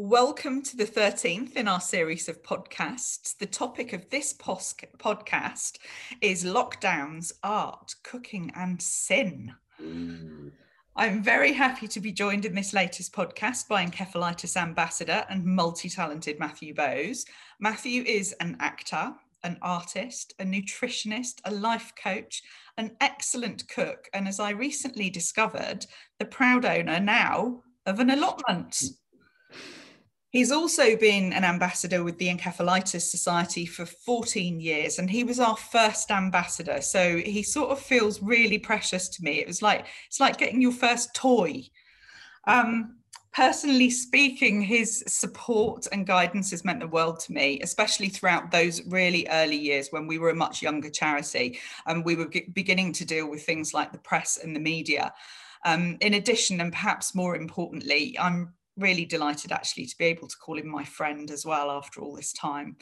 Welcome to the 13th in our series of podcasts. The topic of this pos- podcast is lockdowns, art, cooking, and sin. Mm. I'm very happy to be joined in this latest podcast by encephalitis ambassador and multi talented Mathew Bose. Mathew is an actor, an artist, a nutritionist, a life coach, an excellent cook, and as I recently discovered, the proud owner now of an allotment. He's also been an ambassador with the Encephalitis Society for 14 years, and he was our first ambassador. So he sort of feels really precious to me. It was like it's like getting your first toy. Um, personally speaking, his support and guidance has meant the world to me, especially throughout those really early years when we were a much younger charity and we were beginning to deal with things like the press and the media. Um, in addition, and perhaps more importantly, I'm really delighted actually to be able to call him my friend as well after all this time.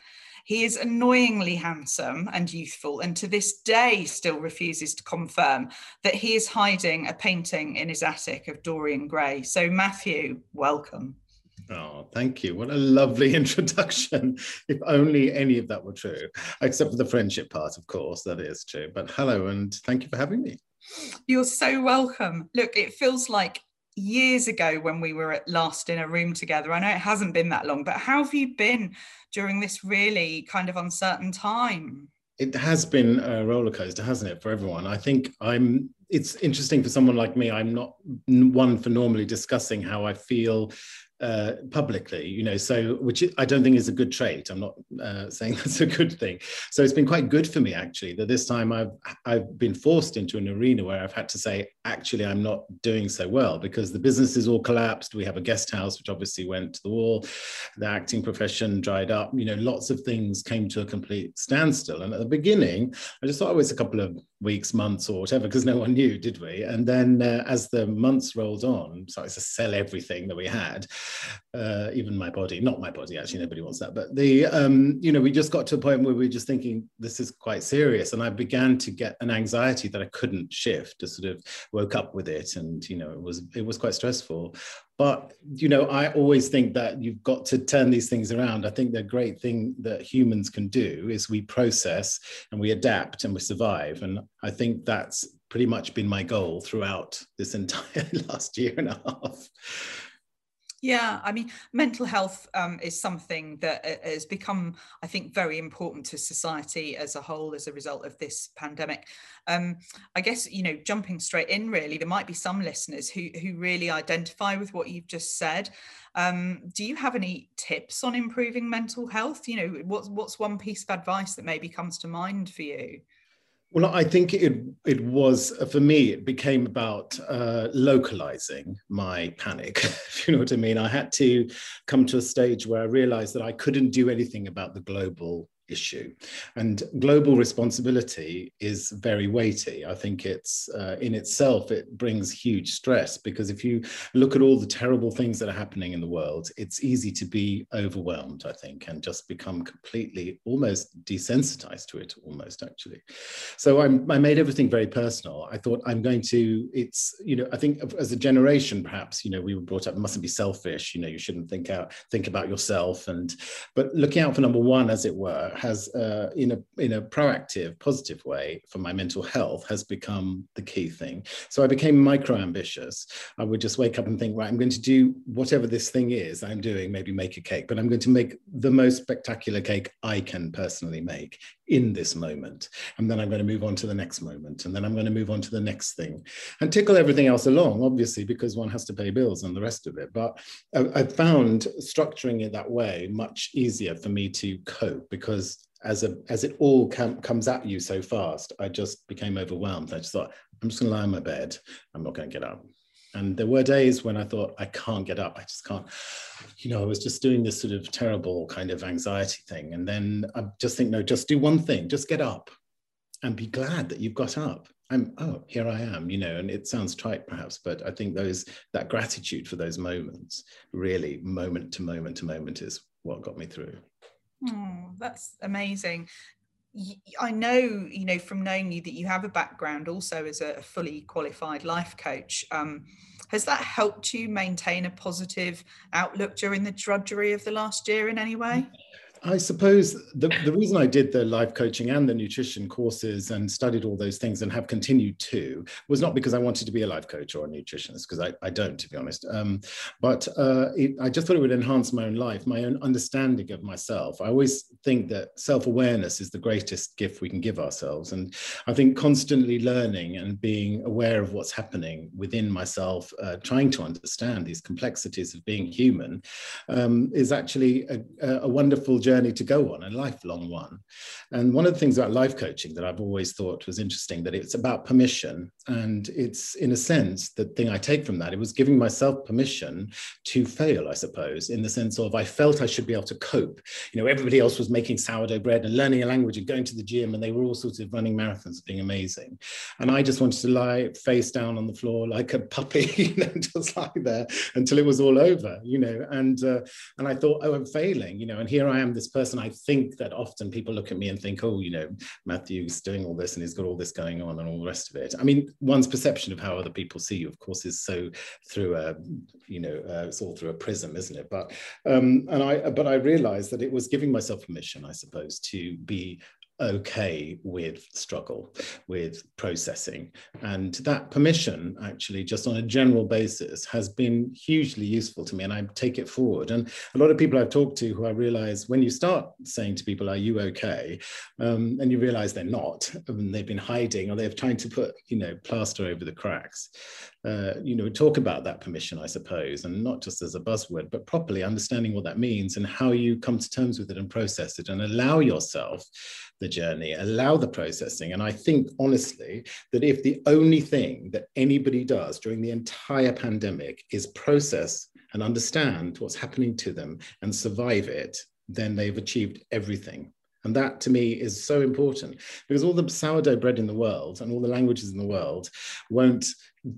He is annoyingly handsome and youthful, and to this day still refuses to confirm that he is hiding a painting in his attic of Dorian Gray. So, Mathew, welcome. Oh, thank you. What a lovely introduction. If only any of that were true, except for the friendship part, of course, that is true. But hello, and thank you for having me. You're so welcome. Look, it feels like years ago when we were at last in a room together. I know it hasn't been that long, but how have you been during this really kind of uncertain time? It has been a roller coaster, hasn't it, for everyone? I think I'm. It's interesting for someone like me. I'm not one for normally discussing how I feel uh, publicly, you know, so which I don't think is a good trait. I'm not uh, saying that's a good thing. So it's been quite good for me actually that this time I've I've been forced into an arena where I've had to say actually I'm not doing so well because the business is all collapsed. We have a guest house which obviously went to the wall. The acting profession dried up. You know, lots of things came to a complete standstill. And at the beginning, I just thought it was a couple of weeks, months, or whatever, because no one knew, did we? And then uh, as the months rolled on, started to sell everything that we had, uh, even my body, not my body, actually, nobody wants that. But the, um, you know, we just got to a point where we were just thinking, this is quite serious. And I began to get an anxiety that I couldn't shift, to sort of woke up with it. And, you know, it was, it was quite stressful. But, you know, I always think that you've got to turn these things around. I think the great thing that humans can do is we process and we adapt and we survive. And I think that's pretty much been my goal throughout this entire last year and a half. Yeah, I mean, mental health um, is something that uh, has become, I think, very important to society as a whole as a result of this pandemic. Um, I guess, you know, jumping straight in, really, there might be some listeners who, who really identify with what you've just said. Um, do you have any tips on improving mental health? You know, what's, what's one piece of advice that maybe comes to mind for you? Well, I think it it was for me. It became about uh, localizing my panic. If you know what I mean, I had to come to a stage where I realized that I couldn't do anything about the global issue. And global responsibility is very weighty. I think it's uh, in itself, it brings huge stress because if you look at all the terrible things that are happening in the world, it's easy to be overwhelmed, I think, and just become completely almost desensitized to it, almost actually. So I'm, I made everything very personal. I thought I'm going to, it's, you know, I think as a generation, perhaps, you know, we were brought up, mustn't be selfish, you know, you shouldn't think out, think about yourself. And, but looking out for number one, as it were, has uh, in a in a proactive positive way for my mental health has become the key thing. So i became micro ambitious i would just wake up and think right i'm going to do whatever this thing is i'm doing maybe make a cake but i'm going to make the most spectacular cake i can personally make in this moment and then i'm going to move on to the next moment and then i'm going to move on to the next thing and tickle everything else along obviously because one has to pay bills and the rest of it but i, I found structuring it that way much easier for me to cope because as a as it all com- comes at you so fast, I just became overwhelmed. I just thought, I'm just going to lie on my bed. I'm not going to get up. And there were days when I thought, I can't get up. I just can't. You know, I was just doing this sort of terrible kind of anxiety thing. And then I just think, no, just do one thing, just get up and be glad that you've got up. I'm, oh, here I am, you know, and it sounds trite perhaps, but I think those, that gratitude for those moments, really moment to moment to moment is what got me through. Oh, that's amazing. I know, you know, from knowing you that you have a background also as a fully qualified life coach. Um, has that helped you maintain a positive outlook during the drudgery of the last year in any way? I suppose the, the reason I did the life coaching and the nutrition courses and studied all those things and have continued to was not because I wanted to be a life coach or a nutritionist, because I, I don't, to be honest. Um, but uh, it, I just thought it would enhance my own life, my own understanding of myself. I always think that self awareness is the greatest gift we can give ourselves. And I think constantly learning and being aware of what's happening within myself, uh, trying to understand these complexities of being human, um, is actually a, a wonderful journey journey to go on, a lifelong one. And one of the things about life coaching that I've always thought was interesting that it's about permission. And it's, in a sense, the thing I take from that, it was giving myself permission to fail, I suppose, in the sense of I felt I should be able to cope. You know, everybody else was making sourdough bread and learning a language and going to the gym, and they were all sorts of running marathons, being amazing. And I just wanted to lie face down on the floor like a puppy, you know, just lie there until it was all over, you know. And uh, and I thought, oh, I'm failing, you know. And here I am, this person. I think that often people look at me and think, oh, you know, Mathew's doing all this and he's got all this going on and all the rest of it. I mean, one's perception of how other people see you, of course, is so through a, you know, uh, it's all through a prism, isn't it? But um, and I, but I realized that it was giving myself permission, I suppose, to be okay with struggle, with processing. And that permission, actually, just on a general basis, has been hugely useful to me. And I take it forward. And a lot of people I've talked to who I realize when you start saying to people, Are you okay? Um, and you realize they're not, and they've been hiding or they're trying to put, you know, plaster over the cracks. Uh, you know, talk about that permission, I suppose, and not just as a buzzword, but properly understanding what that means and how you come to terms with it and process it and allow yourself the journey, allow the processing. And I think honestly that if the only thing that anybody does during the entire pandemic is process and understand what's happening to them and survive it, then they've achieved everything. And that to me is so important because all the sourdough bread in the world and all the languages in the world won't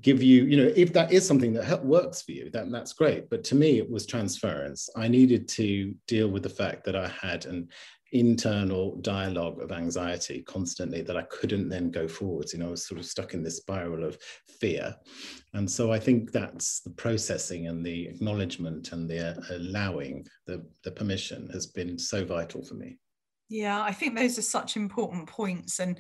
give you, you know, if that is something that works for you, then that's great. But to me, it was transference. I needed to deal with the fact that I had an internal dialogue of anxiety constantly that I couldn't then go forwards. You know, I was sort of stuck in this spiral of fear. And so I think that's the processing and the acknowledgement and the uh, allowing, the, the permission has been so vital for me. Yeah, I think those are such important points. And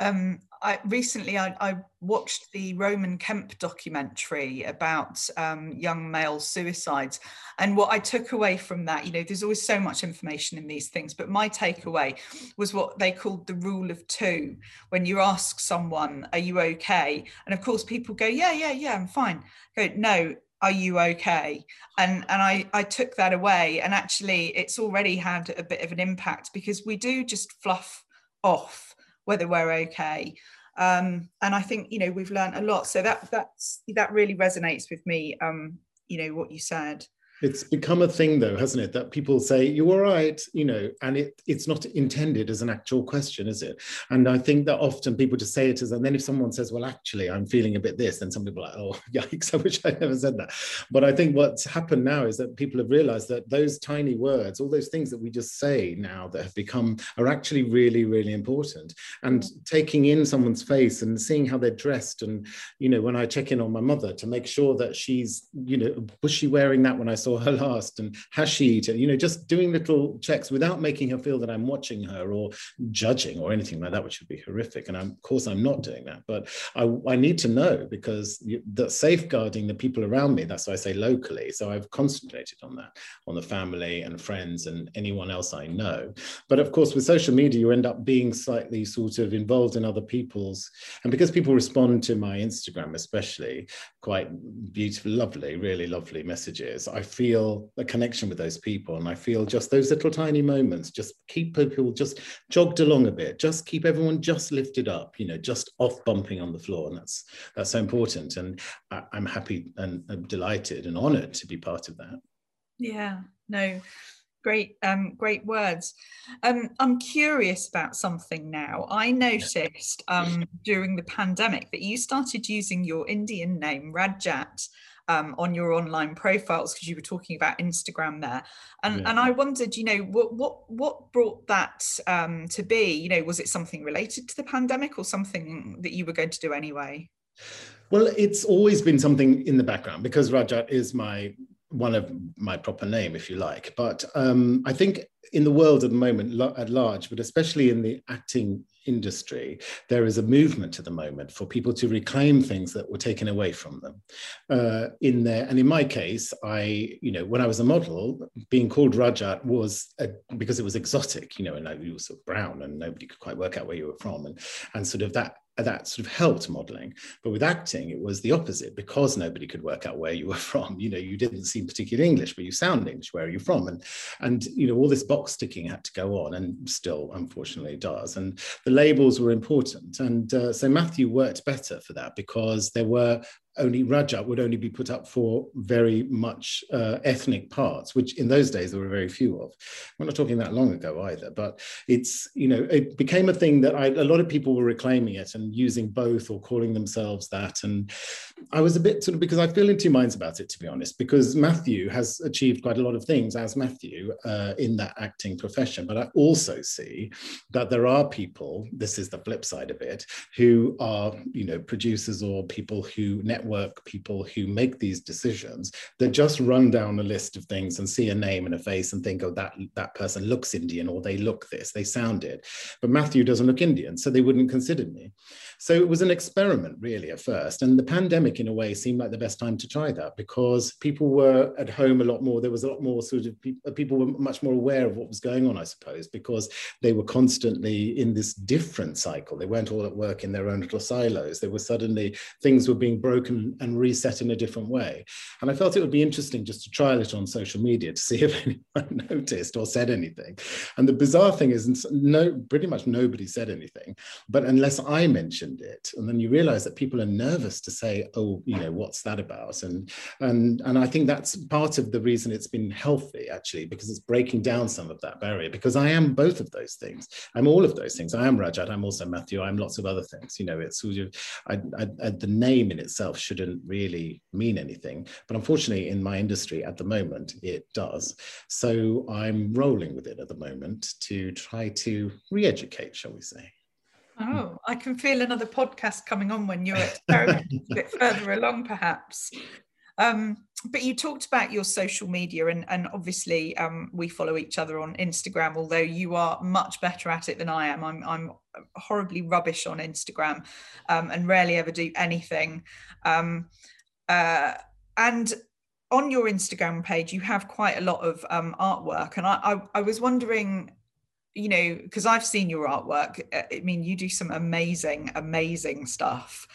um, I recently I, I, watched the Roman Kemp documentary about um, young male suicides, and what I took away from that, you know, there's always so much information in these things, but my takeaway was what they called the rule of two. When you ask someone, "Are you okay?" and of course people go, "Yeah, yeah, yeah, I'm fine." go, "No, are you okay and and I, I took that away and actually it's already had a bit of an impact because we do just fluff off whether we're okay. Um, and i think you know we've learned a lot. So that that's that really resonates with me um, you know what you said it's become a thing though hasn't it that people say you're all right you know and it it's not intended as an actual question is it? And i think that often people just say it as and then if someone says well actually i'm feeling a bit this then some people are like oh yikes i wish i never said that. But i think what's happened now is that people have realized that those tiny words all those things that we just say now that have become are actually really really important. And taking in someone's face and seeing how they're dressed and you know when i check in on my mother to make sure that she's you know was she wearing that when i saw her last and has she eaten? You know just doing little checks without making her feel that i'm watching her or judging or anything like that which would be horrific. And I'm, of course i'm not doing that but i, I need to know because the safeguarding the people around me that's why i say locally. So i've concentrated on that on the family and friends and anyone else i know. But of course with social media you end up being slightly sort of involved in other people's and because people respond to my instagram especially quite beautiful lovely really lovely messages i feel a connection with those people. And I feel just those little tiny moments, just keep people just jogged along a bit, just keep everyone just lifted up, you know, just off bumping on the floor. And that's that's so important. And I, am happy and I'm delighted and honored to be part of that. Yeah, no, great um, great words um, i'm curious about something now i noticed um, during the pandemic that you started using your indian name rajat um, on your online profiles because you were talking about Instagram there, and yeah. and I wondered, you know, what what what brought that um, to be? You know, was it something related to the pandemic or something that you were going to do anyway? Well, it's always been something in the background because Rajat is my one of my proper name, if you like. But um, I think in the world at the moment, at large, but especially in the acting industry, there is a movement at the moment for people to reclaim things that were taken away from them. Uh, in there, and in my case, I, you know, when I was a model, being called Rajat was a, because it was exotic, you know, and you were sort of brown and nobody could quite work out where you were from, and and sort of that that sort of helped modeling but with acting it was the opposite. Because nobody could work out where you were from you know you didn't seem particularly english but you sound english where are you from? And and you know all this box ticking had to go on and still unfortunately does. And the labels were important. And uh, so mathew worked better for that because there were only Rajat would only be put up for very much uh, ethnic parts, which in those days there were very few of. We're not talking that long ago either, but it's, you know, it became a thing that I, a lot of people were reclaiming it and using both or calling themselves that. And I was a bit sort of, because I feel in two minds about it, to be honest, because Mathew has achieved quite a lot of things as Mathew uh, in that acting profession. But I also see that there are people, this is the flip side of it, who are, you know, producers or people who net network people who make these decisions that just run down a list of things and see a name and a face and think, oh, that, that person looks Indian or they look this, they sound it. But Mathew doesn't look Indian, so they wouldn't consider me. So it was an experiment really at first. And the pandemic, in a way, seemed like the best time to try that because people were at home a lot more. There was a lot more sort of pe- people were much more aware of what was going on, I suppose, because they were constantly in this different cycle. They weren't all at work in their own little silos. They were suddenly, things were being broken and reset in a different way. And I felt it would be interesting just to trial it on social media to see if anyone noticed or said anything. And the bizarre thing is, no, pretty much nobody said anything. But unless I mentioned, mentioned it and then you realize that people are nervous to say oh you know what's that about? And and and i think that's part of the reason it's been healthy actually because it's breaking down some of that barrier. Because i am both of those things. I'm all of those things. I am rajat. I'm also mathew. I'm lots of other things. You know it's sort of I, I, I, the name in itself shouldn't really mean anything. But unfortunately in my industry at the moment it does. So i'm rolling with it at the moment to try to re-educate shall we say. Oh, I can feel another podcast coming on when you're a bit further along, perhaps. Um, but you talked about your social media, and, and obviously um, we follow each other on Instagram. Although you are much better at it than I am, I'm I'm horribly rubbish on Instagram, um, and rarely ever do anything. Um, uh, and on your Instagram page, you have quite a lot of um, artwork, and I, I, I was wondering you know, because I've seen your artwork. I mean, you do some amazing, amazing stuff.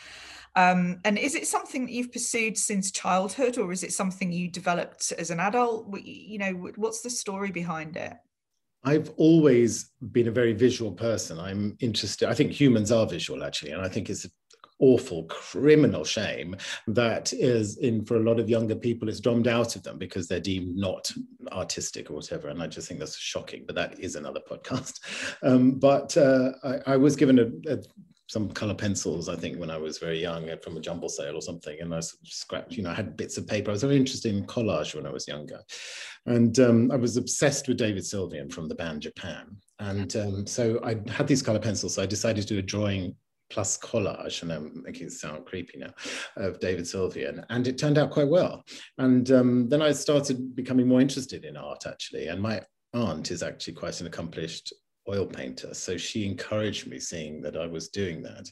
Um, and is it something that you've pursued since childhood, or is it something you developed as an adult? You know, what's the story behind it? I've always been a very visual person. I'm interested. I think humans are visual, actually, and I think it's awful criminal shame that is in for a lot of younger people is drummed out of them because they're deemed not artistic or whatever and i just think that's shocking but that is another podcast um, but uh, I, I, was given a, a some color pencils, I think, when I was very young from a jumble sale or something. And I sort of scratched, you know, I had bits of paper. I was very interested in collage when I was younger. And um, I was obsessed with David Sylvian from the band Japan. And um, so I had these color pencils. So I decided to do a drawing plus collage, and I'm making it sound creepy now, of David Sylvian, and it turned out quite well. And um, then I started becoming more interested in art, actually. And my aunt is actually quite an accomplished oil painter. So she encouraged me seeing that I was doing that.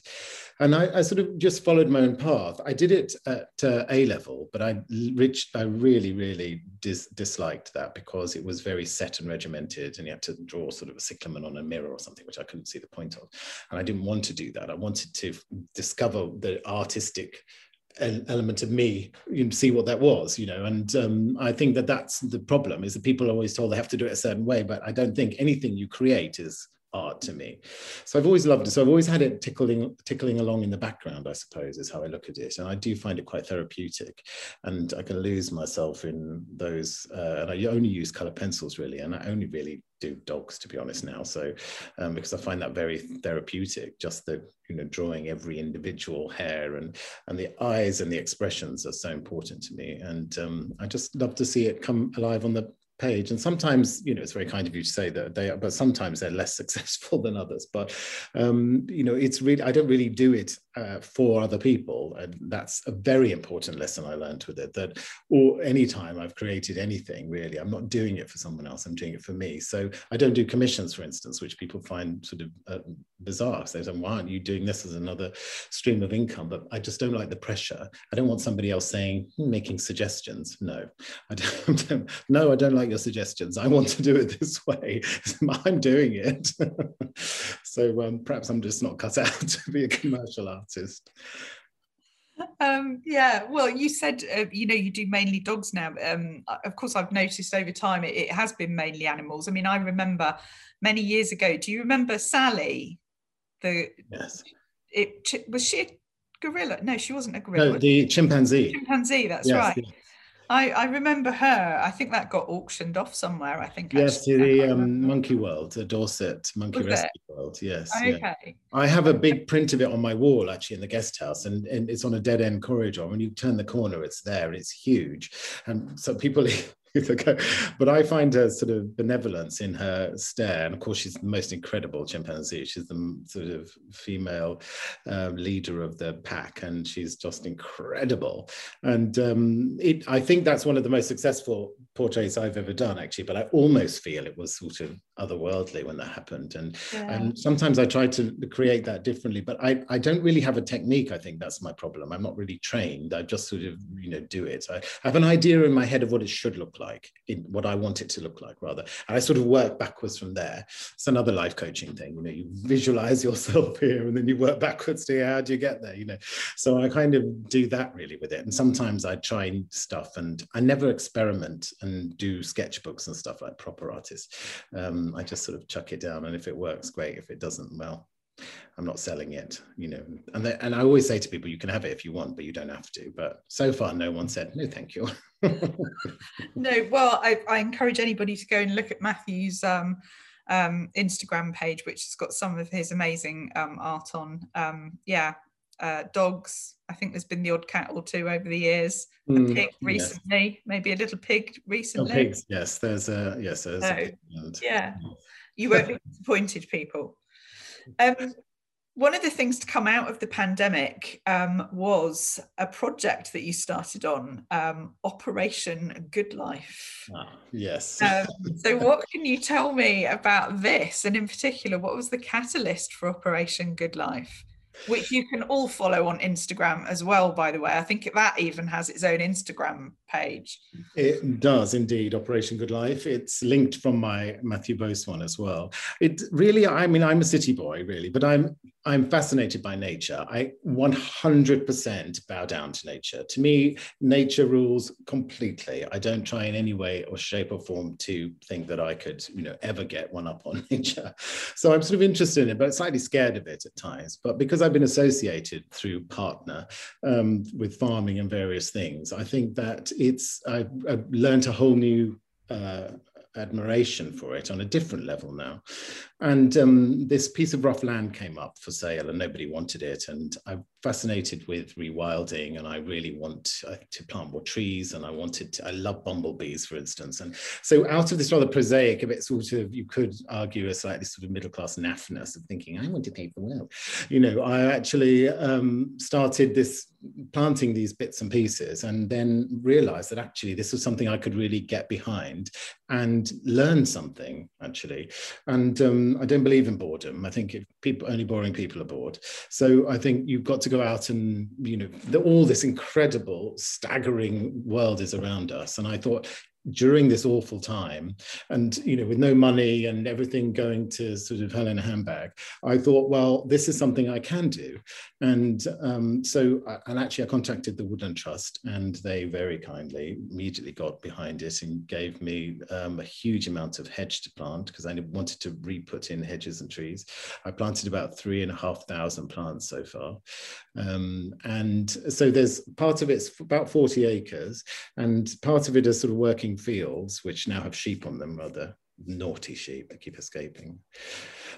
And I, I sort of just followed my own path. I did it at uh, A level, but I reached, I really, really dis disliked that because it was very set and regimented and you had to draw sort of a cyclamen on a mirror or something, which I couldn't see the point of. And I didn't want to do that. I wanted to discover the artistic element of me you see what that was you know and um, i think that that's the problem is that people are always told they have to do it a certain way but i don't think anything you create is art to me. So I've always loved it. So I've always had it tickling, tickling along in the background, I suppose, is how I look at it. And I do find it quite therapeutic. And I can lose myself in those. Uh, and I only use color pencils really. And I only really do dogs, to be honest, now. So um, because I find that very therapeutic, just the, you know, drawing every individual hair and, and the eyes and the expressions are so important to me. And um, I just love to see it come alive on the page. And sometimes you know it's very kind of you to say that they are but sometimes they're less successful than others. But um you know it's really i don't really do it uh, for other people. And that's a very important lesson i learned with it that or anytime i've created anything really i'm not doing it for someone else. I'm doing it for me. So i don't do commissions for instance which people find sort of uh, bizarre so they say why aren't you doing this as another stream of income but i just don't like the pressure i don't want somebody else saying hmm, making suggestions no i don't no i don't like your suggestions. I want to do it this way. I'm doing it. so um, perhaps I'm just not cut out to be a commercial artist. Um, yeah, well, you said uh, you know you do mainly dogs now. Um, of course, I've noticed over time it, it, has been mainly animals. I mean, I remember many years ago. Do you remember Sally? The yes, it was she a gorilla? No, she wasn't a gorilla. No, the chimpanzee. Chimpanzee. That's yes, right. I, I remember her. I think that got auctioned off somewhere. I think. Yes, to the um, Monkey World, the Dorset Monkey Was Rescue it? World. Yes. Okay. Yeah. I have a big print of it on my wall actually in the guest house, and, and it's on a dead end corridor. When you turn the corner, it's there, and it's huge. And so people but I find her sort of benevolence in her stare. And of course, she's the most incredible chimpanzee. She's the sort of female um, leader of the pack, and she's just incredible. And um, it, I think that's one of the most successful portraits I've ever done, actually. But I almost feel it was sort of otherworldly when that happened. And, yeah. and sometimes I try to create that differently, but I, I don't really have a technique. I think that's my problem. I'm not really trained. I just sort of, you know, do it. I have an idea in my head of what it should look like, in what I want it to look like, rather. And I sort of work backwards from there. It's another life coaching thing. You know, you visualize yourself here and then you work backwards to how do you get there, you know? So I kind of do that really with it. And sometimes I try stuff and I never experiment and do sketchbooks and stuff like proper artists. Um, I just sort of chuck it down. And if it works, great. If it doesn't, well, I'm not selling it, you know. And they, and I always say to people, you can have it if you want, but you don't have to. But so far, no one said no, thank you. no, well, I, I, encourage anybody to go and look at Mathew's um, um, Instagram page, which has got some of his amazing um, art on. Um, yeah, uh, dogs. I think there's been the odd cat or two over the years. A mm, pig recently, yes. maybe a little pig recently. Oh, pigs, yes. There's a yes. There's so, a yeah. You won't be disappointed, people. Um, one of the things to come out of the pandemic um, was a project that you started on, um, Operation Good Life. Ah, yes. Um, so, what can you tell me about this? And in particular, what was the catalyst for Operation Good Life? Which you can all follow on Instagram as well, by the way. I think that even has its own Instagram page. It does indeed, Operation Good Life. It's linked from my Mathew Bose one as well. It really, I mean, I'm a city boy, really, but I'm I'm fascinated by nature. I 100% bow down to nature. To me, nature rules completely. I don't try in any way or shape or form to think that I could, you know, ever get one up on nature. So I'm sort of interested in it, but slightly scared of it at times. But because I've been associated through partner um, with farming and various things, I think that it's I've, I've learned a whole new uh, admiration for it on a different level now. And um, this piece of rough land came up for sale and nobody wanted it. And I'm fascinated with rewilding and I really want uh, to plant more trees and I wanted to, I love bumblebees, for instance. And so out of this rather prosaic, a bit sort of, you could argue a slightly sort of middle class naffness of thinking, I want to pave the world. You know, I actually um, started this planting these bits and pieces and then realized that actually this was something I could really get behind and learn something actually. And um, I don't believe in boredom. I think people only boring people are bored. So I think you've got to go out and you know the, all this incredible, staggering world is around us. And I thought during this awful time and you know with no money and everything going to sort of hell in a handbag i thought well this is something i can do. And um, so and actually i contacted the woodland trust and they very kindly immediately got behind it and gave me um, a huge amount of hedge to plant because i wanted to re-put in hedges and trees. I planted about three and a half thousand plants so far. Um, and so there's part of it's about 40 acres and part of it is sort of working fields, which now have sheep on them, rather naughty sheep that keep escaping.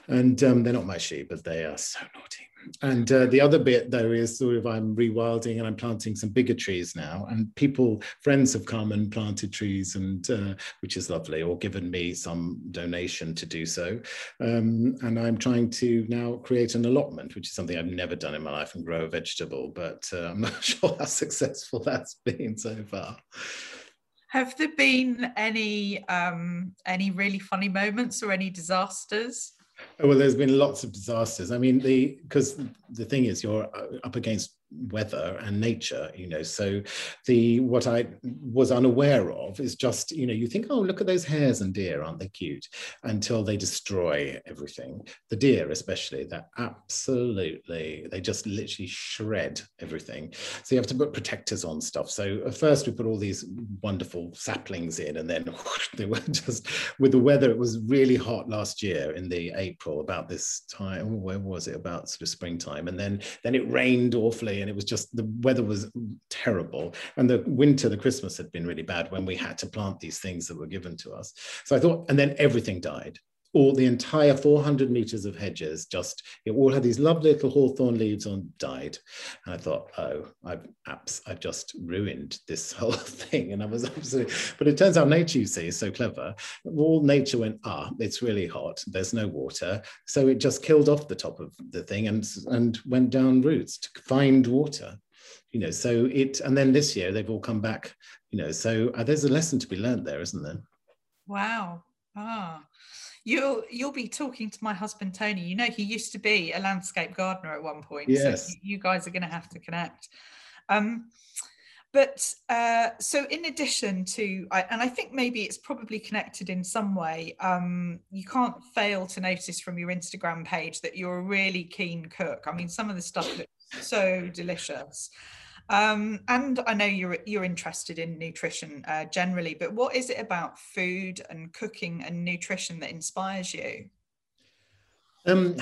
And um, they're not my sheep, but they are so naughty. And uh, the other bit, though, is sort of I'm rewilding and I'm planting some bigger trees now. And people, friends have come and planted trees, and uh, which is lovely, or given me some donation to do so. Um, and I'm trying to now create an allotment, which is something I've never done in my life, and grow a vegetable. But uh, I'm not sure how successful that's been so far. Have there been any um, any really funny moments or any disasters? Well, there's been lots of disasters. I mean, the because the thing is, you're up against weather and nature you know so the what i was unaware of is just you know you think oh look at those hares and deer aren't they cute? until they destroy everything. The deer especially they're absolutely they just literally shred everything. So you have to put protectors on stuff. So at first we put all these wonderful saplings in and then they were just with the weather it was really hot last year in the april about this time oh, where was it? About sort of springtime. And then then it rained awfully and it was just the weather was terrible. And the winter the christmas had been really bad when we had to plant these things that were given to us. So i thought and then everything died all the entire 400 meters of hedges just it all had these lovely little hawthorn leaves on died. And i thought oh i've apps i've just ruined this whole thing. And i was absolutely but it turns out nature you see is so clever. All nature went ah it's really hot there's no water. So it just killed off the top of the thing and and went down roots to find water you know. So it and then this year they've all come back you know. So uh, there's a lesson to be learned there isn't there? Wow. Ah you'll you'll be talking to my husband Tony. You know, he used to be a landscape gardener at one point. Yes. So you guys are going to have to connect. Um, but uh, so in addition to I, and i think maybe it's probably connected in some way um, you can't fail to notice from your instagram page that you're a really keen cook i mean some of the stuff looks so delicious um, and I know you're you're interested in nutrition uh, generally, but what is it about food and cooking and nutrition that inspires you? Um,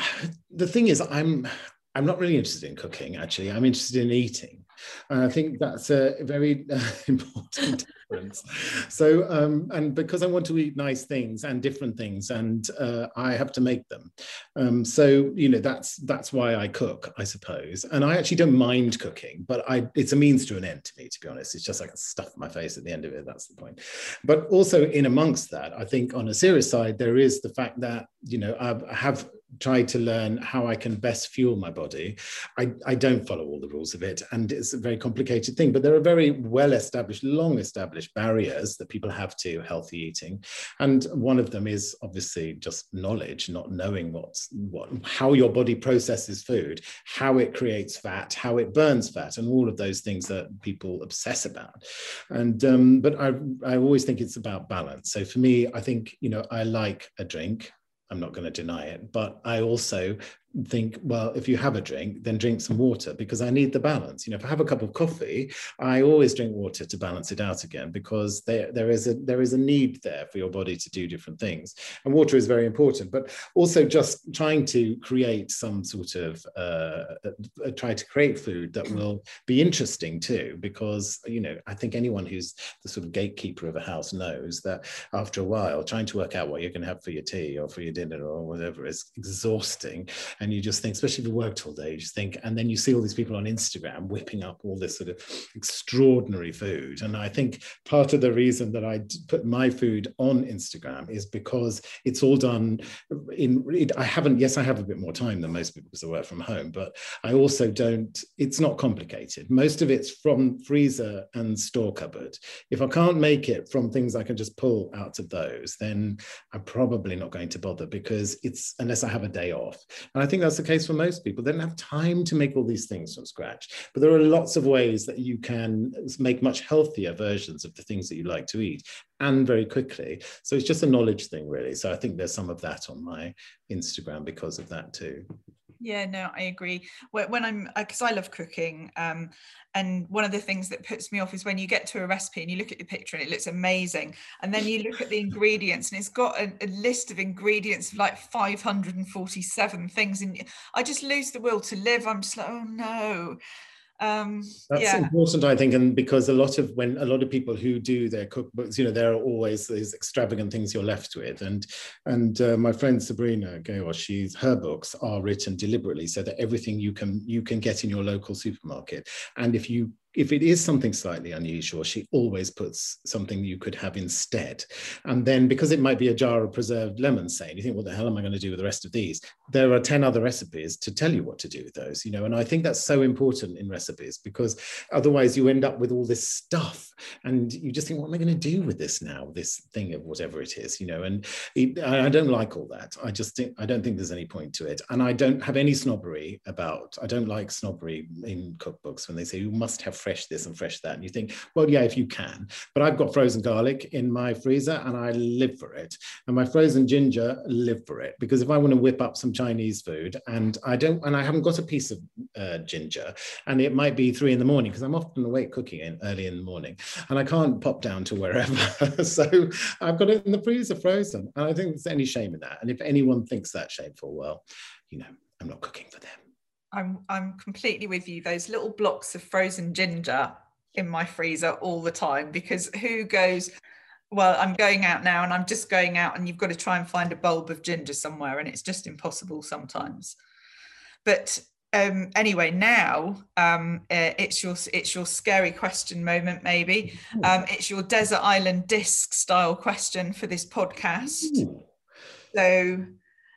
the thing is, I'm I'm not really interested in cooking. Actually, I'm interested in eating. And I think that's a very uh, important difference. So, um, and because I want to eat nice things and different things, and uh, I have to make them. Um, so, you know, that's that's why I cook, I suppose. And I actually don't mind cooking, but I it's a means to an end to me, to be honest. It's just like a stuff my face at the end of it. That's the point. But also, in amongst that, I think on a serious side, there is the fact that you know I have tried to learn how I can best fuel my body. I, I don't follow all the rules of it, and it's a very complicated thing, but there are very well established, long established barriers that people have to healthy eating. And one of them is obviously just knowledge, not knowing what's what, how your body processes food, how it creates fat, how it burns fat, and all of those things that people obsess about. And um, but I, I always think it's about balance. So for me, I think, you know, I like a drink. I'm not going to deny it, but I also think, well, if you have a drink, then drink some water because I need the balance. You know, if I have a cup of coffee, I always drink water to balance it out again because there, there is a there is a need there for your body to do different things. And water is very important, but also just trying to create some sort of uh, uh, try to create food that will be interesting too, because you know, I think anyone who's the sort of gatekeeper of a house knows that after a while, trying to work out what you're going to have for your tea or for your dinner or whatever is exhausting and you just think, especially if you worked all day, you just think, and then you see all these people on Instagram whipping up all this sort of extraordinary food. And I think part of the reason that I put my food on Instagram is because it's all done in, it, I haven't, yes, I have a bit more time than most people because I work from home, but I also don't, it's not complicated. Most of it's from freezer and store cupboard. If I can't make it from things I can just pull out of those, then I'm probably not going to bother because it's, unless I have a day off. And I think that's the case for most people. They don't have time to make all these things from scratch. But there are lots of ways that you can make much healthier versions of the things that you like to eat and very quickly. So it's just a knowledge thing, really. So I think there's some of that on my Instagram because of that too. Yeah, no, I agree. When I'm, because uh, I love cooking, um, and one of the things that puts me off is when you get to a recipe and you look at the picture and it looks amazing, and then you look at the ingredients and it's got a, a list of ingredients of like 547 things, and I just lose the will to live. I'm just like, oh no um that's yeah. important i think and because a lot of when a lot of people who do their cookbooks you know there are always these extravagant things you're left with and and uh, my friend sabrina ghayour she's her books are written deliberately so that everything you can you can get in your local supermarket and if you if it is something slightly unusual, she always puts something you could have instead. And then because it might be a jar of preserved lemon, say, and you think, what the hell am I going to do with the rest of these? There are 10 other recipes to tell you what to do with those, you know, and I think that's so important in recipes because otherwise you end up with all this stuff and you just think, what am I going to do with this now, this thing of whatever it is, you know, and it, I don't like all that. I just think, I don't think there's any point to it. And I don't have any snobbery about, I don't like snobbery in cookbooks when they say you must have fresh this and fresh that. And you think, well, yeah, if you can. But I've got frozen garlic in my freezer and I live for it. And my frozen ginger live for it. Because if I want to whip up some Chinese food and I don't, and I haven't got a piece of uh, ginger, and it might be three in the morning because I'm often awake cooking in early in the morning and I can't pop down to wherever. so I've got it in the freezer frozen. And I think there's any shame in that. And if anyone thinks that's shameful, well, you know, I'm not cooking for them. I'm I'm completely with you. Those little blocks of frozen ginger in my freezer all the time because who goes, well, I'm going out now and I'm just going out and you've got to try and find a bulb of ginger somewhere and it's just impossible sometimes. But um, anyway, now um, uh, it's your it's your scary question moment. Maybe um, it's your desert island disc style question for this podcast. Ooh. So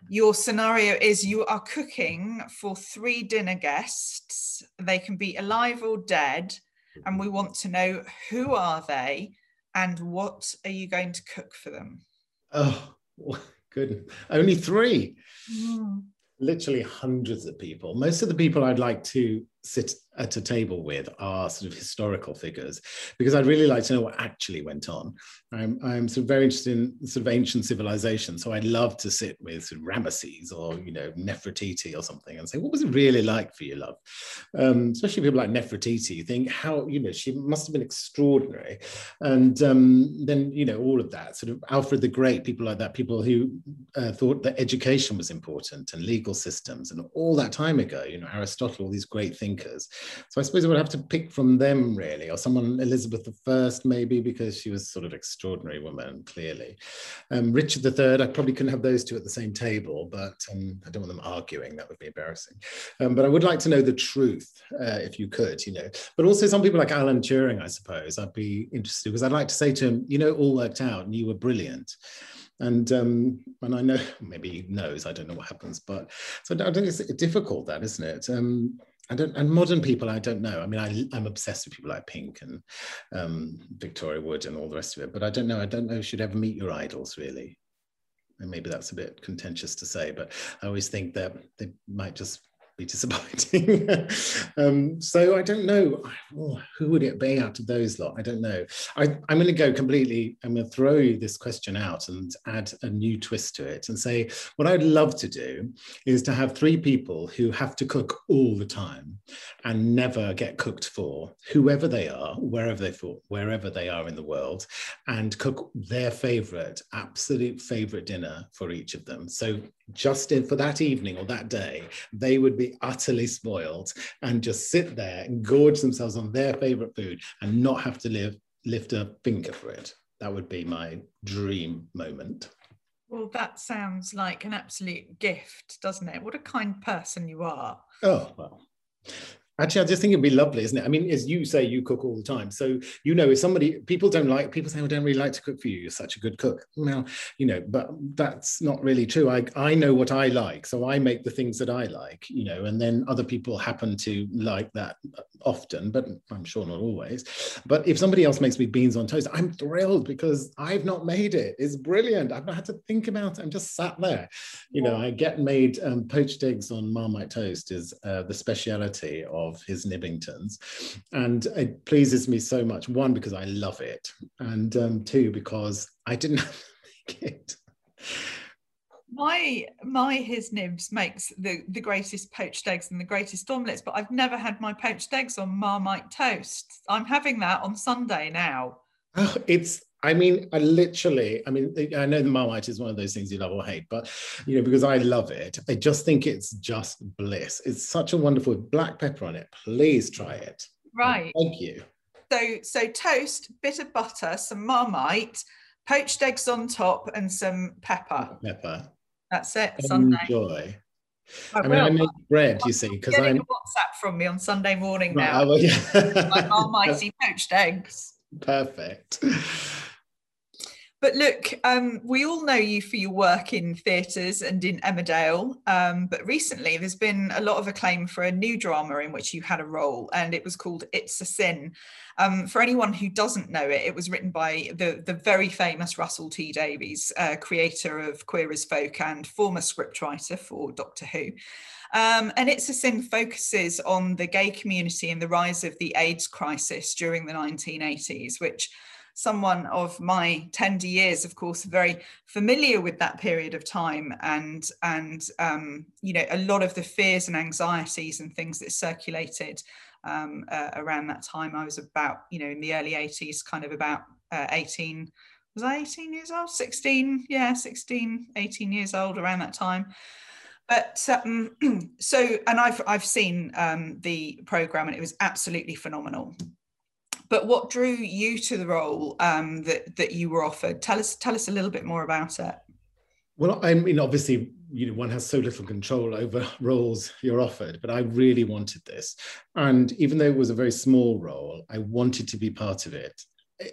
your scenario is you are cooking for three dinner guests. They can be alive or dead, and we want to know who are they and what are you going to cook for them? Oh, good. Only three. Mm. Literally hundreds of people. Most of the people I'd like to sit at a table with are sort of historical figures because I'd really like to know what actually went on. I'm, I'm sort of very interested in sort of ancient civilization. So I'd love to sit with sort of Ramesses or, you know, Nefertiti or something and say, what was it really like for you, love? Um, especially people like Nefertiti, you think how, you know, she must have been extraordinary. And um, then, you know, all of that sort of Alfred the Great, people like that, people who uh, thought that education was important and legal systems and all that time ago, you know, Aristotle, all these great thinkers. So I suppose I would have to pick from them really, or someone Elizabeth I maybe because she was sort of extraordinary woman clearly. Um, Richard III, I probably couldn't have those two at the same table, but um, I don't want them arguing. That would be embarrassing. Um, but I would like to know the truth uh, if you could, you know. But also some people like Alan Turing, I suppose, I'd be interested because I'd like to say to him, you know, all worked out and you were brilliant and um, and I know maybe he knows I don't know what happens, but so I think it's difficult that isn't it? Um, And modern people, I don't know. I mean, I, am obsessed with people like Pink and um, Victoria Wood and all the rest of it, but I don't know. I don't know if you should ever meet your idols, really. And maybe that's a bit contentious to say, but I always think that they might just disappointing. um, so I don't know oh, who would it be out of those lot. I don't know. I, am going to go completely. I'm going to throw this question out and add a new twist to it and say what I'd love to do is to have three people who have to cook all the time and never get cooked for, whoever they are, wherever they for, wherever they are in the world, and cook their favorite, absolute favorite dinner for each of them. So just in for that evening or that day, they would be utterly spoiled and just sit there and gorge themselves on their favorite food and not have to live, lift a finger for it. That would be my dream moment. Well, that sounds like an absolute gift, doesn't it? What a kind person you are. Oh, well. Actually, I just think it'd be lovely, isn't it? I mean, as you say, you cook all the time. So, you know, if somebody, people don't like, people say, I oh, don't really like to cook for you. You're such a good cook. Well, you know, but that's not really true. I, I know what I like. So I make the things that I like, you know, and then other people happen to like that often, but I'm sure not always. But if somebody else makes me beans on toast, I'm thrilled because I've not made it. It's brilliant. I've not had to think about it. I'm just sat there. You know, I get made um, poached eggs on Marmite toast is uh, the speciality of his Nibbingtons. And it pleases me so much. One, because I love it. And um, two, because I didn't make it my my his nibs makes the the greatest poached eggs and the greatest omelets but i've never had my poached eggs on marmite toast i'm having that on sunday now oh, it's i mean i literally i mean i know the marmite is one of those things you love or hate but you know because i love it i just think it's just bliss it's such a wonderful black pepper on it please try it right thank you so so toast bit of butter some marmite poached eggs on top and some pepper pepper that's it. Sunday. Enjoy. I, I mean, I make bread, you see, because I'm a WhatsApp from me on Sunday morning now. Right, well, yeah. my almighty poached eggs. Perfect. But look, um, we all know you for your work in theatres and in Emmerdale. Um, but recently, there's been a lot of acclaim for a new drama in which you had a role, and it was called It's a Sin. Um, for anyone who doesn't know it, it was written by the, the very famous Russell T Davies, uh, creator of Queer as Folk and former scriptwriter for Doctor Who. Um, and It's a Sin focuses on the gay community and the rise of the AIDS crisis during the 1980s, which someone of my tender years, of course, very familiar with that period of time and and um, you know a lot of the fears and anxieties and things that circulated um, uh, around that time. I was about you know in the early 80s, kind of about uh, 18. Was I 18 years old? 16, yeah, 16, 18 years old around that time but um, so and i've i've seen um, the program and it was absolutely phenomenal but what drew you to the role um, that that you were offered? Tell us tell us a little bit more about it. Well, I mean, obviously, you know, one has so little control over roles you're offered, but I really wanted this, and even though it was a very small role, I wanted to be part of it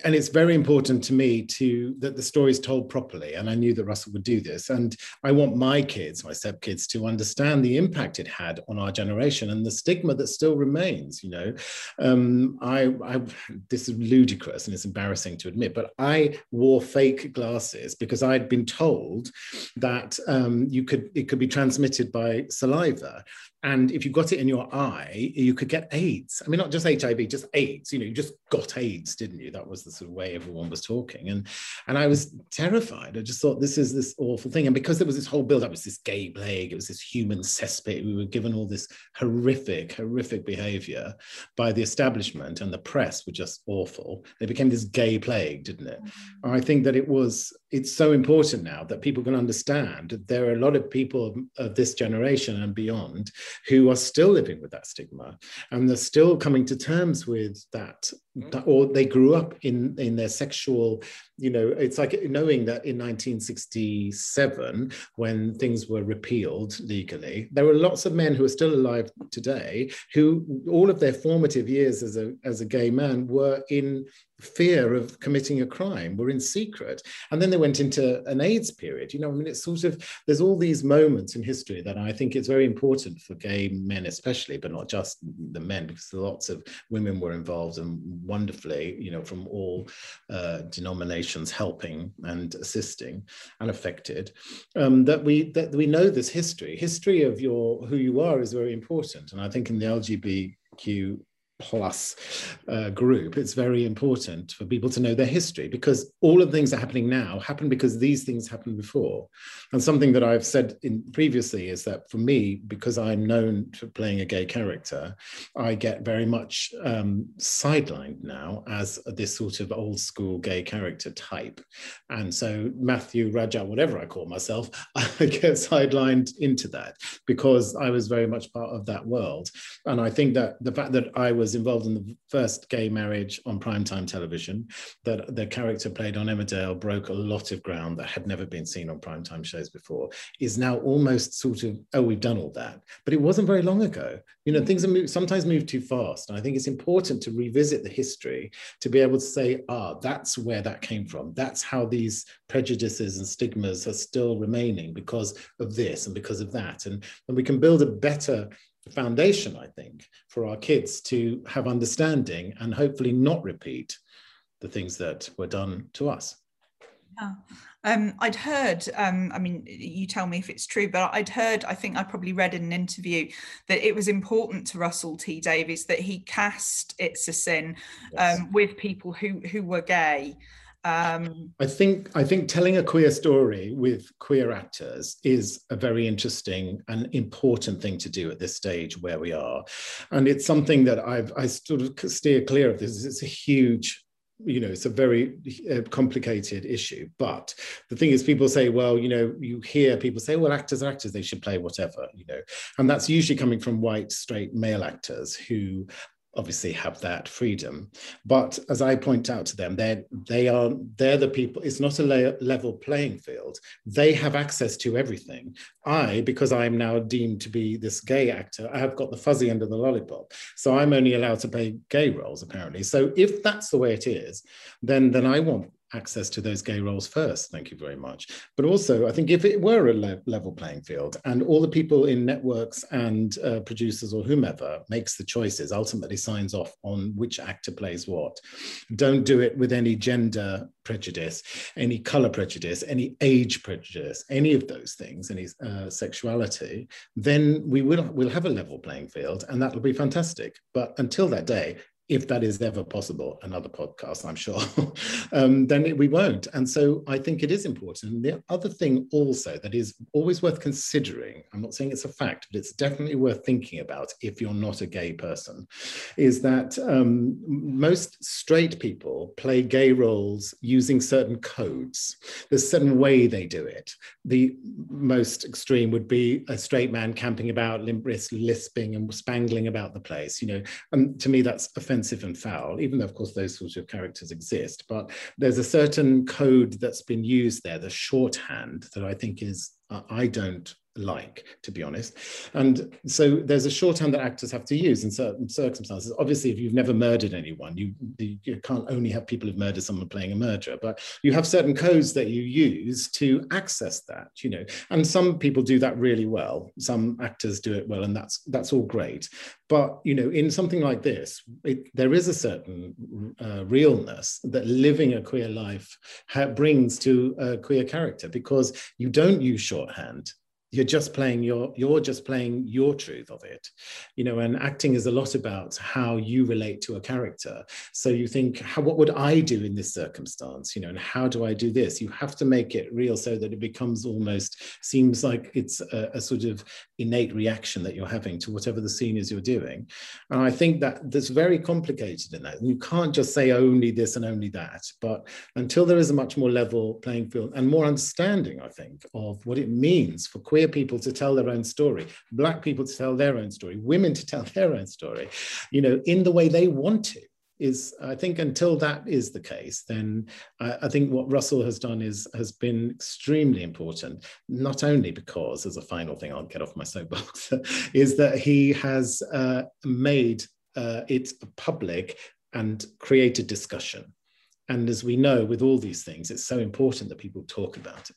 and it's very important to me to that the story is told properly and i knew that russell would do this. And i want my kids my stepkids to understand the impact it had on our generation and the stigma that still remains you know? Um, I, I this is ludicrous and it's embarrassing to admit but i wore fake glasses because i'd been told that um, you could it could be transmitted by saliva and if you got it in your eye, you could get AIDS. I mean, not just HIV, just AIDS. You know, you just got AIDS, didn't you? That was the sort of way everyone was talking. And and I was terrified. I just thought this is this awful thing. And because there was this whole build up, it was this gay plague, it was this human cesspit. We were given all this horrific, horrific behavior by the establishment and the press were just awful. They became this gay plague, didn't it? Mm-hmm. I think that it was it's so important now that people can understand that there are a lot of people of, this generation and beyond who are still living with that stigma and they're still coming to terms with that, or they grew up in in their sexual you know it's like knowing that in 1967 when things were repealed legally there were lots of men who are still alive today who all of their formative years as a as a gay man were in fear of committing a crime were in secret. And then they went into an aids period you know i mean it's sort of there's all these moments in history that i think it's very important for gay men especially but not just the men because lots of women were involved and wonderfully you know from all uh, denominations helping and assisting and affected. Um, that we that we know this history. History of your who you are is very important. And i think in the lgbtq plus uh, group, it's very important for people to know their history because all of the things that are happening now happen because these things happened before. And something that I've said in previously is that for me, because I'm known for playing a gay character, I get very much um, sidelined now as this sort of old school gay character type. And so Mathew Rajat, whatever I call myself, I get sidelined into that because I was very much part of that world. And I think that the fact that I was was involved in the first gay marriage on primetime television. That the character played on Emmerdale broke a lot of ground that had never been seen on primetime shows before. Is now almost sort of oh we've done all that, but it wasn't very long ago. You know things are move, sometimes move too fast, and I think it's important to revisit the history to be able to say ah that's where that came from. That's how these prejudices and stigmas are still remaining because of this and because of that, and and we can build a better foundation, I think, for our kids to have understanding and hopefully not repeat the things that were done to us. Yeah. Um, I'd heard, um, I mean, you tell me if it's true, but I'd heard, I think I probably read in an interview that it was important to Russell T Davies that he cast It's a Sin yes. um, with people who, who were gay. Um, I think I think telling a queer story with queer actors is a very interesting and important thing to do at this stage where we are, and it's something that I've I sort of steer clear of. This it's a huge you know it's a very uh, complicated issue but the thing is people say well you know you hear people say well actors are actors they should play whatever you know and that's usually coming from white straight male actors who obviously have that freedom. But as i point out to them they're they are they're the people it's not a level playing field. They have access to everything. I because i'm now deemed to be this gay actor i have got the fuzzy under the lollipop. So i'm only allowed to play gay roles apparently. So if that's the way it is then then i want access to those gay roles first. Thank you very much. But also, I think if it were a le level playing field and all the people in networks and uh, producers or whomever makes the choices, ultimately signs off on which actor plays what, don't do it with any gender prejudice, any color prejudice, any age prejudice, any of those things, any uh, sexuality, then we will we'll have a level playing field and that'll be fantastic. But until that day, if that is ever possible, another podcast, I'm sure, um, then it, we won't. And so I think it is important. The other thing also that is always worth considering, I'm not saying it's a fact, but it's definitely worth thinking about if you're not a gay person, is that um, most straight people play gay roles using certain codes. There's a certain way they do it. The most extreme would be a straight man camping about, limp wrist, lisping and spangling about the place, you know, and to me that's offensive offensive and foul, even though, of course, those sorts of characters exist. But there's a certain code that's been used there, the shorthand, that I think is, uh, I don't like, to be honest. And so there's a shorthand that actors have to use in certain circumstances. Obviously, if you've never murdered anyone, you, you can't only have people who've murdered someone playing a murderer, but you have certain codes that you use to access that, you know. And some people do that really well. Some actors do it well, and that's that's all great. But you know, in something like this, it, there is a certain uh, realness that living a queer life brings to a queer character because you don't use shorthand you're just playing your you're just playing your truth of it you know and acting is a lot about how you relate to a character. So you think how, what would i do in this circumstance? You know and how do i do this? You have to make it real so that it becomes almost seems like it's a, a sort of innate reaction that you're having to whatever the scene is you're doing. And i think that that's very complicated in that. You can't just say only this and only that but until there is a much more level playing field and more understanding i think of what it means for queer queer people to tell their own story, black people to tell their own story, women to tell their own story, you know, in the way they want to is I think until that is the case, then I, I, think what Russell has done is has been extremely important. Not only because, as a final thing, I'll get off my soapbox, is that he has uh, made uh, it public and created discussion. And as we know, with all these things, it's so important that people talk about it.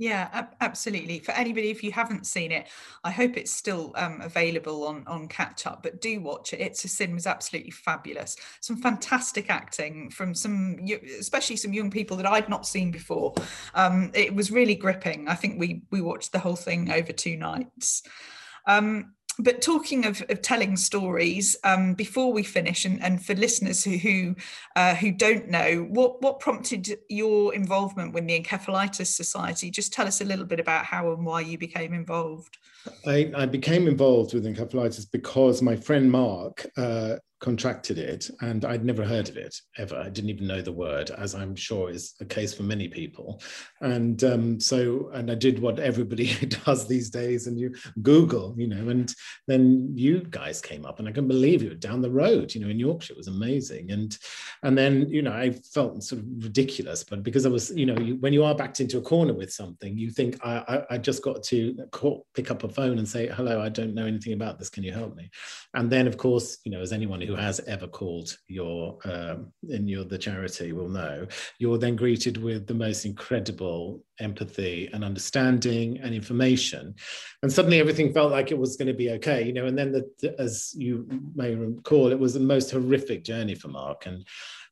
Yeah, ab- absolutely. For anybody, if you haven't seen it, I hope it's still um, available on on catch up. But do watch it. It's a Sin was absolutely fabulous. Some fantastic acting from some, especially some young people that I'd not seen before. Um, it was really gripping. I think we we watched the whole thing over two nights. Um, but talking of, of telling stories, um, before we finish, and, and for listeners who who, uh, who don't know, what what prompted your involvement with the Encephalitis Society? Just tell us a little bit about how and why you became involved. I, I became involved with encephalitis because my friend Mark uh, contracted it and I'd never heard of it ever. I didn't even know the word, as I'm sure is the case for many people. And um, so, and I did what everybody does these days and you Google, you know, and then you guys came up and I can believe you down the road, you know, in Yorkshire, it was amazing. And, and then, you know, I felt sort of ridiculous, but because I was, you know, you, when you are backed into a corner with something, you think I, I, I just got to pick up a phone and say, hello, I don't know anything about this. Can you help me? And then of course, you know, as anyone who has ever called your um, in your the charity will know, you're then greeted with the most incredible empathy and understanding and information, and suddenly everything felt like it was going to be okay, you know. And then, the, as you may recall, it was the most horrific journey for Mark, and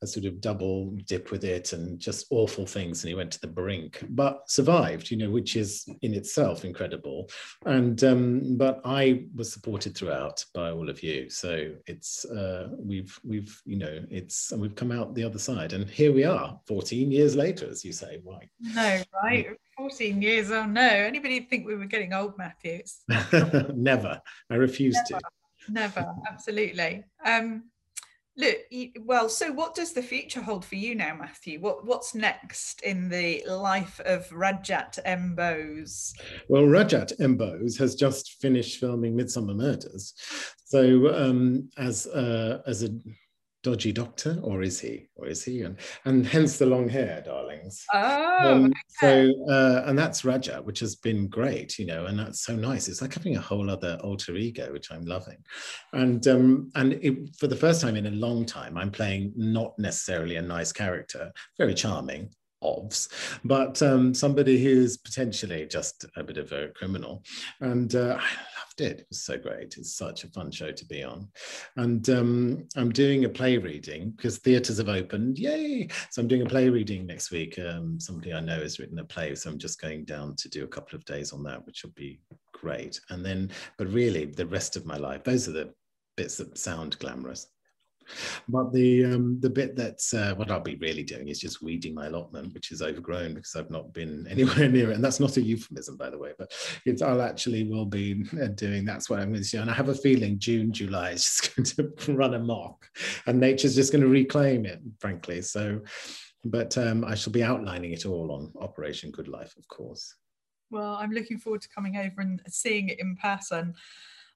a sort of double dip with it and just awful things. And he went to the brink, but survived, you know, which is in itself incredible. And um, but I was supported throughout by all of you. So it's uh, we've we've you know it's and we've come out the other side, and here we are, 14 years later, as you say. Why? No, right. 14 years. Oh no. Anybody think we were getting old, Mathews? Never. I refuse never, to. Never. Absolutely. Um, Look, well, so what does the future hold for you now, Mathew? What what's next in the life of Rajat M. Well, Rajat M. Has just finished filming Midsomer Murders. So, um, as uh, as a dodgy doctor, or is he? Or is he? And and hence the long hair, darlings. Oh, um, okay. so uh, and that's Raja, which has been great, you know, and that's so nice. It's like having a whole other alter ego, which I'm loving. And um, and it, for the first time in a long time, I'm playing not necessarily a nice character, very charming, ofs, but um, somebody who's potentially just a bit of a criminal. And uh, I loved it. It was so great. It's such a fun show to be on. And um, I'm doing a play reading because theatres have opened. Yay! So I'm doing a play reading next week. Um, somebody I know has written a play. So I'm just going down to do a couple of days on that, which will be great. And then, but really, the rest of my life, those are the bits that sound glamorous. But the um, the bit that's uh, what I'll be really doing is just weeding my allotment, which is overgrown because I've not been anywhere near it. And that's not a euphemism, by the way, but it's I'll actually will be uh, doing. That's what I'm going to do. And I have a feeling June, July is just going to run amok, and nature's just going to reclaim it, frankly. So, but um, I shall be outlining it all on Operation Good Life, of course. Well, I'm looking forward to coming over and seeing it in person.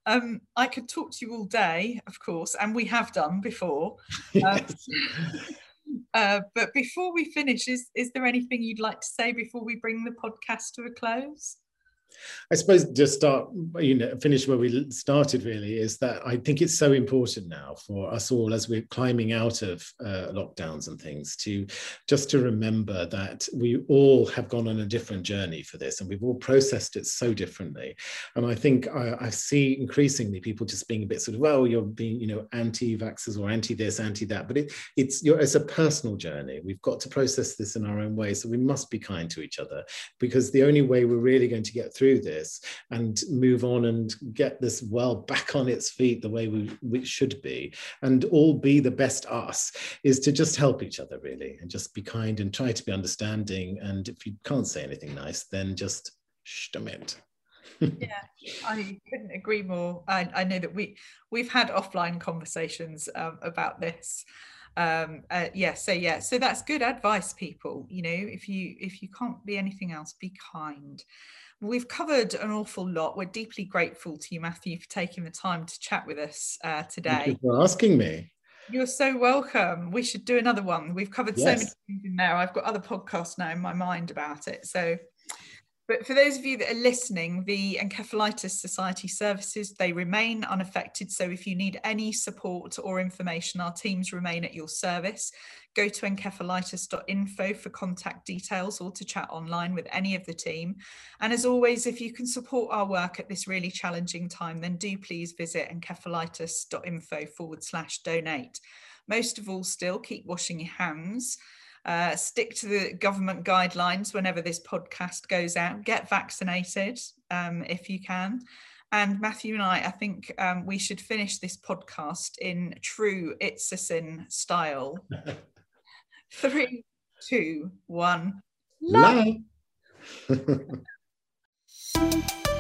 Um, I could talk to you all day, of course, and we have done before. Yes. Um, uh, but before we finish, is, is there anything you'd like to say before we bring the podcast to a close? I suppose just start, you know, finish where we started really is that I think it's so important now for us all as we're climbing out of uh, lockdowns and things to just to remember that we all have gone on a different journey for this and we've all processed it so differently. And I think I, I see increasingly people just being a bit sort of, well, you're being, you know, anti-vaxxers or anti this, anti that, but it, it's, it's a personal journey. We've got to process this in our own way. So we must be kind to each other because the only way we're really going to get through through this and move on and get this world back on its feet the way we, we should be and all be the best us is to just help each other really and just be kind and try to be understanding. And if you can't say anything nice then just stammt yeah i couldn't agree more. I, I know that we we've had offline conversations um, about this. Um uh, yeah so yeah so that's good advice people. You know if you if you can't be anything else be kind We've covered an awful lot. We're deeply grateful to you, Mathew, for taking the time to chat with us uh, today. Thank you for asking me. You're so welcome. We should do another one. We've covered yes. so many things in there. I've got other podcasts now in my mind about it. So but for those of you that are listening, the Encephalitis Society services, they remain unaffected. So if you need any support or information, our teams remain at your service. Go to encephalitis.info for contact details or to chat online with any of the team. And as always, if you can support our work at this really challenging time, then do please visit encephalitis.info forward slash donate. Most of all, still keep washing your hands. Uh, stick to the government guidelines whenever this podcast goes out. Get vaccinated um, if you can. And Mathew and I, I think um, we should finish this podcast in true It's a Sin style. Three, two, one. Love. Love.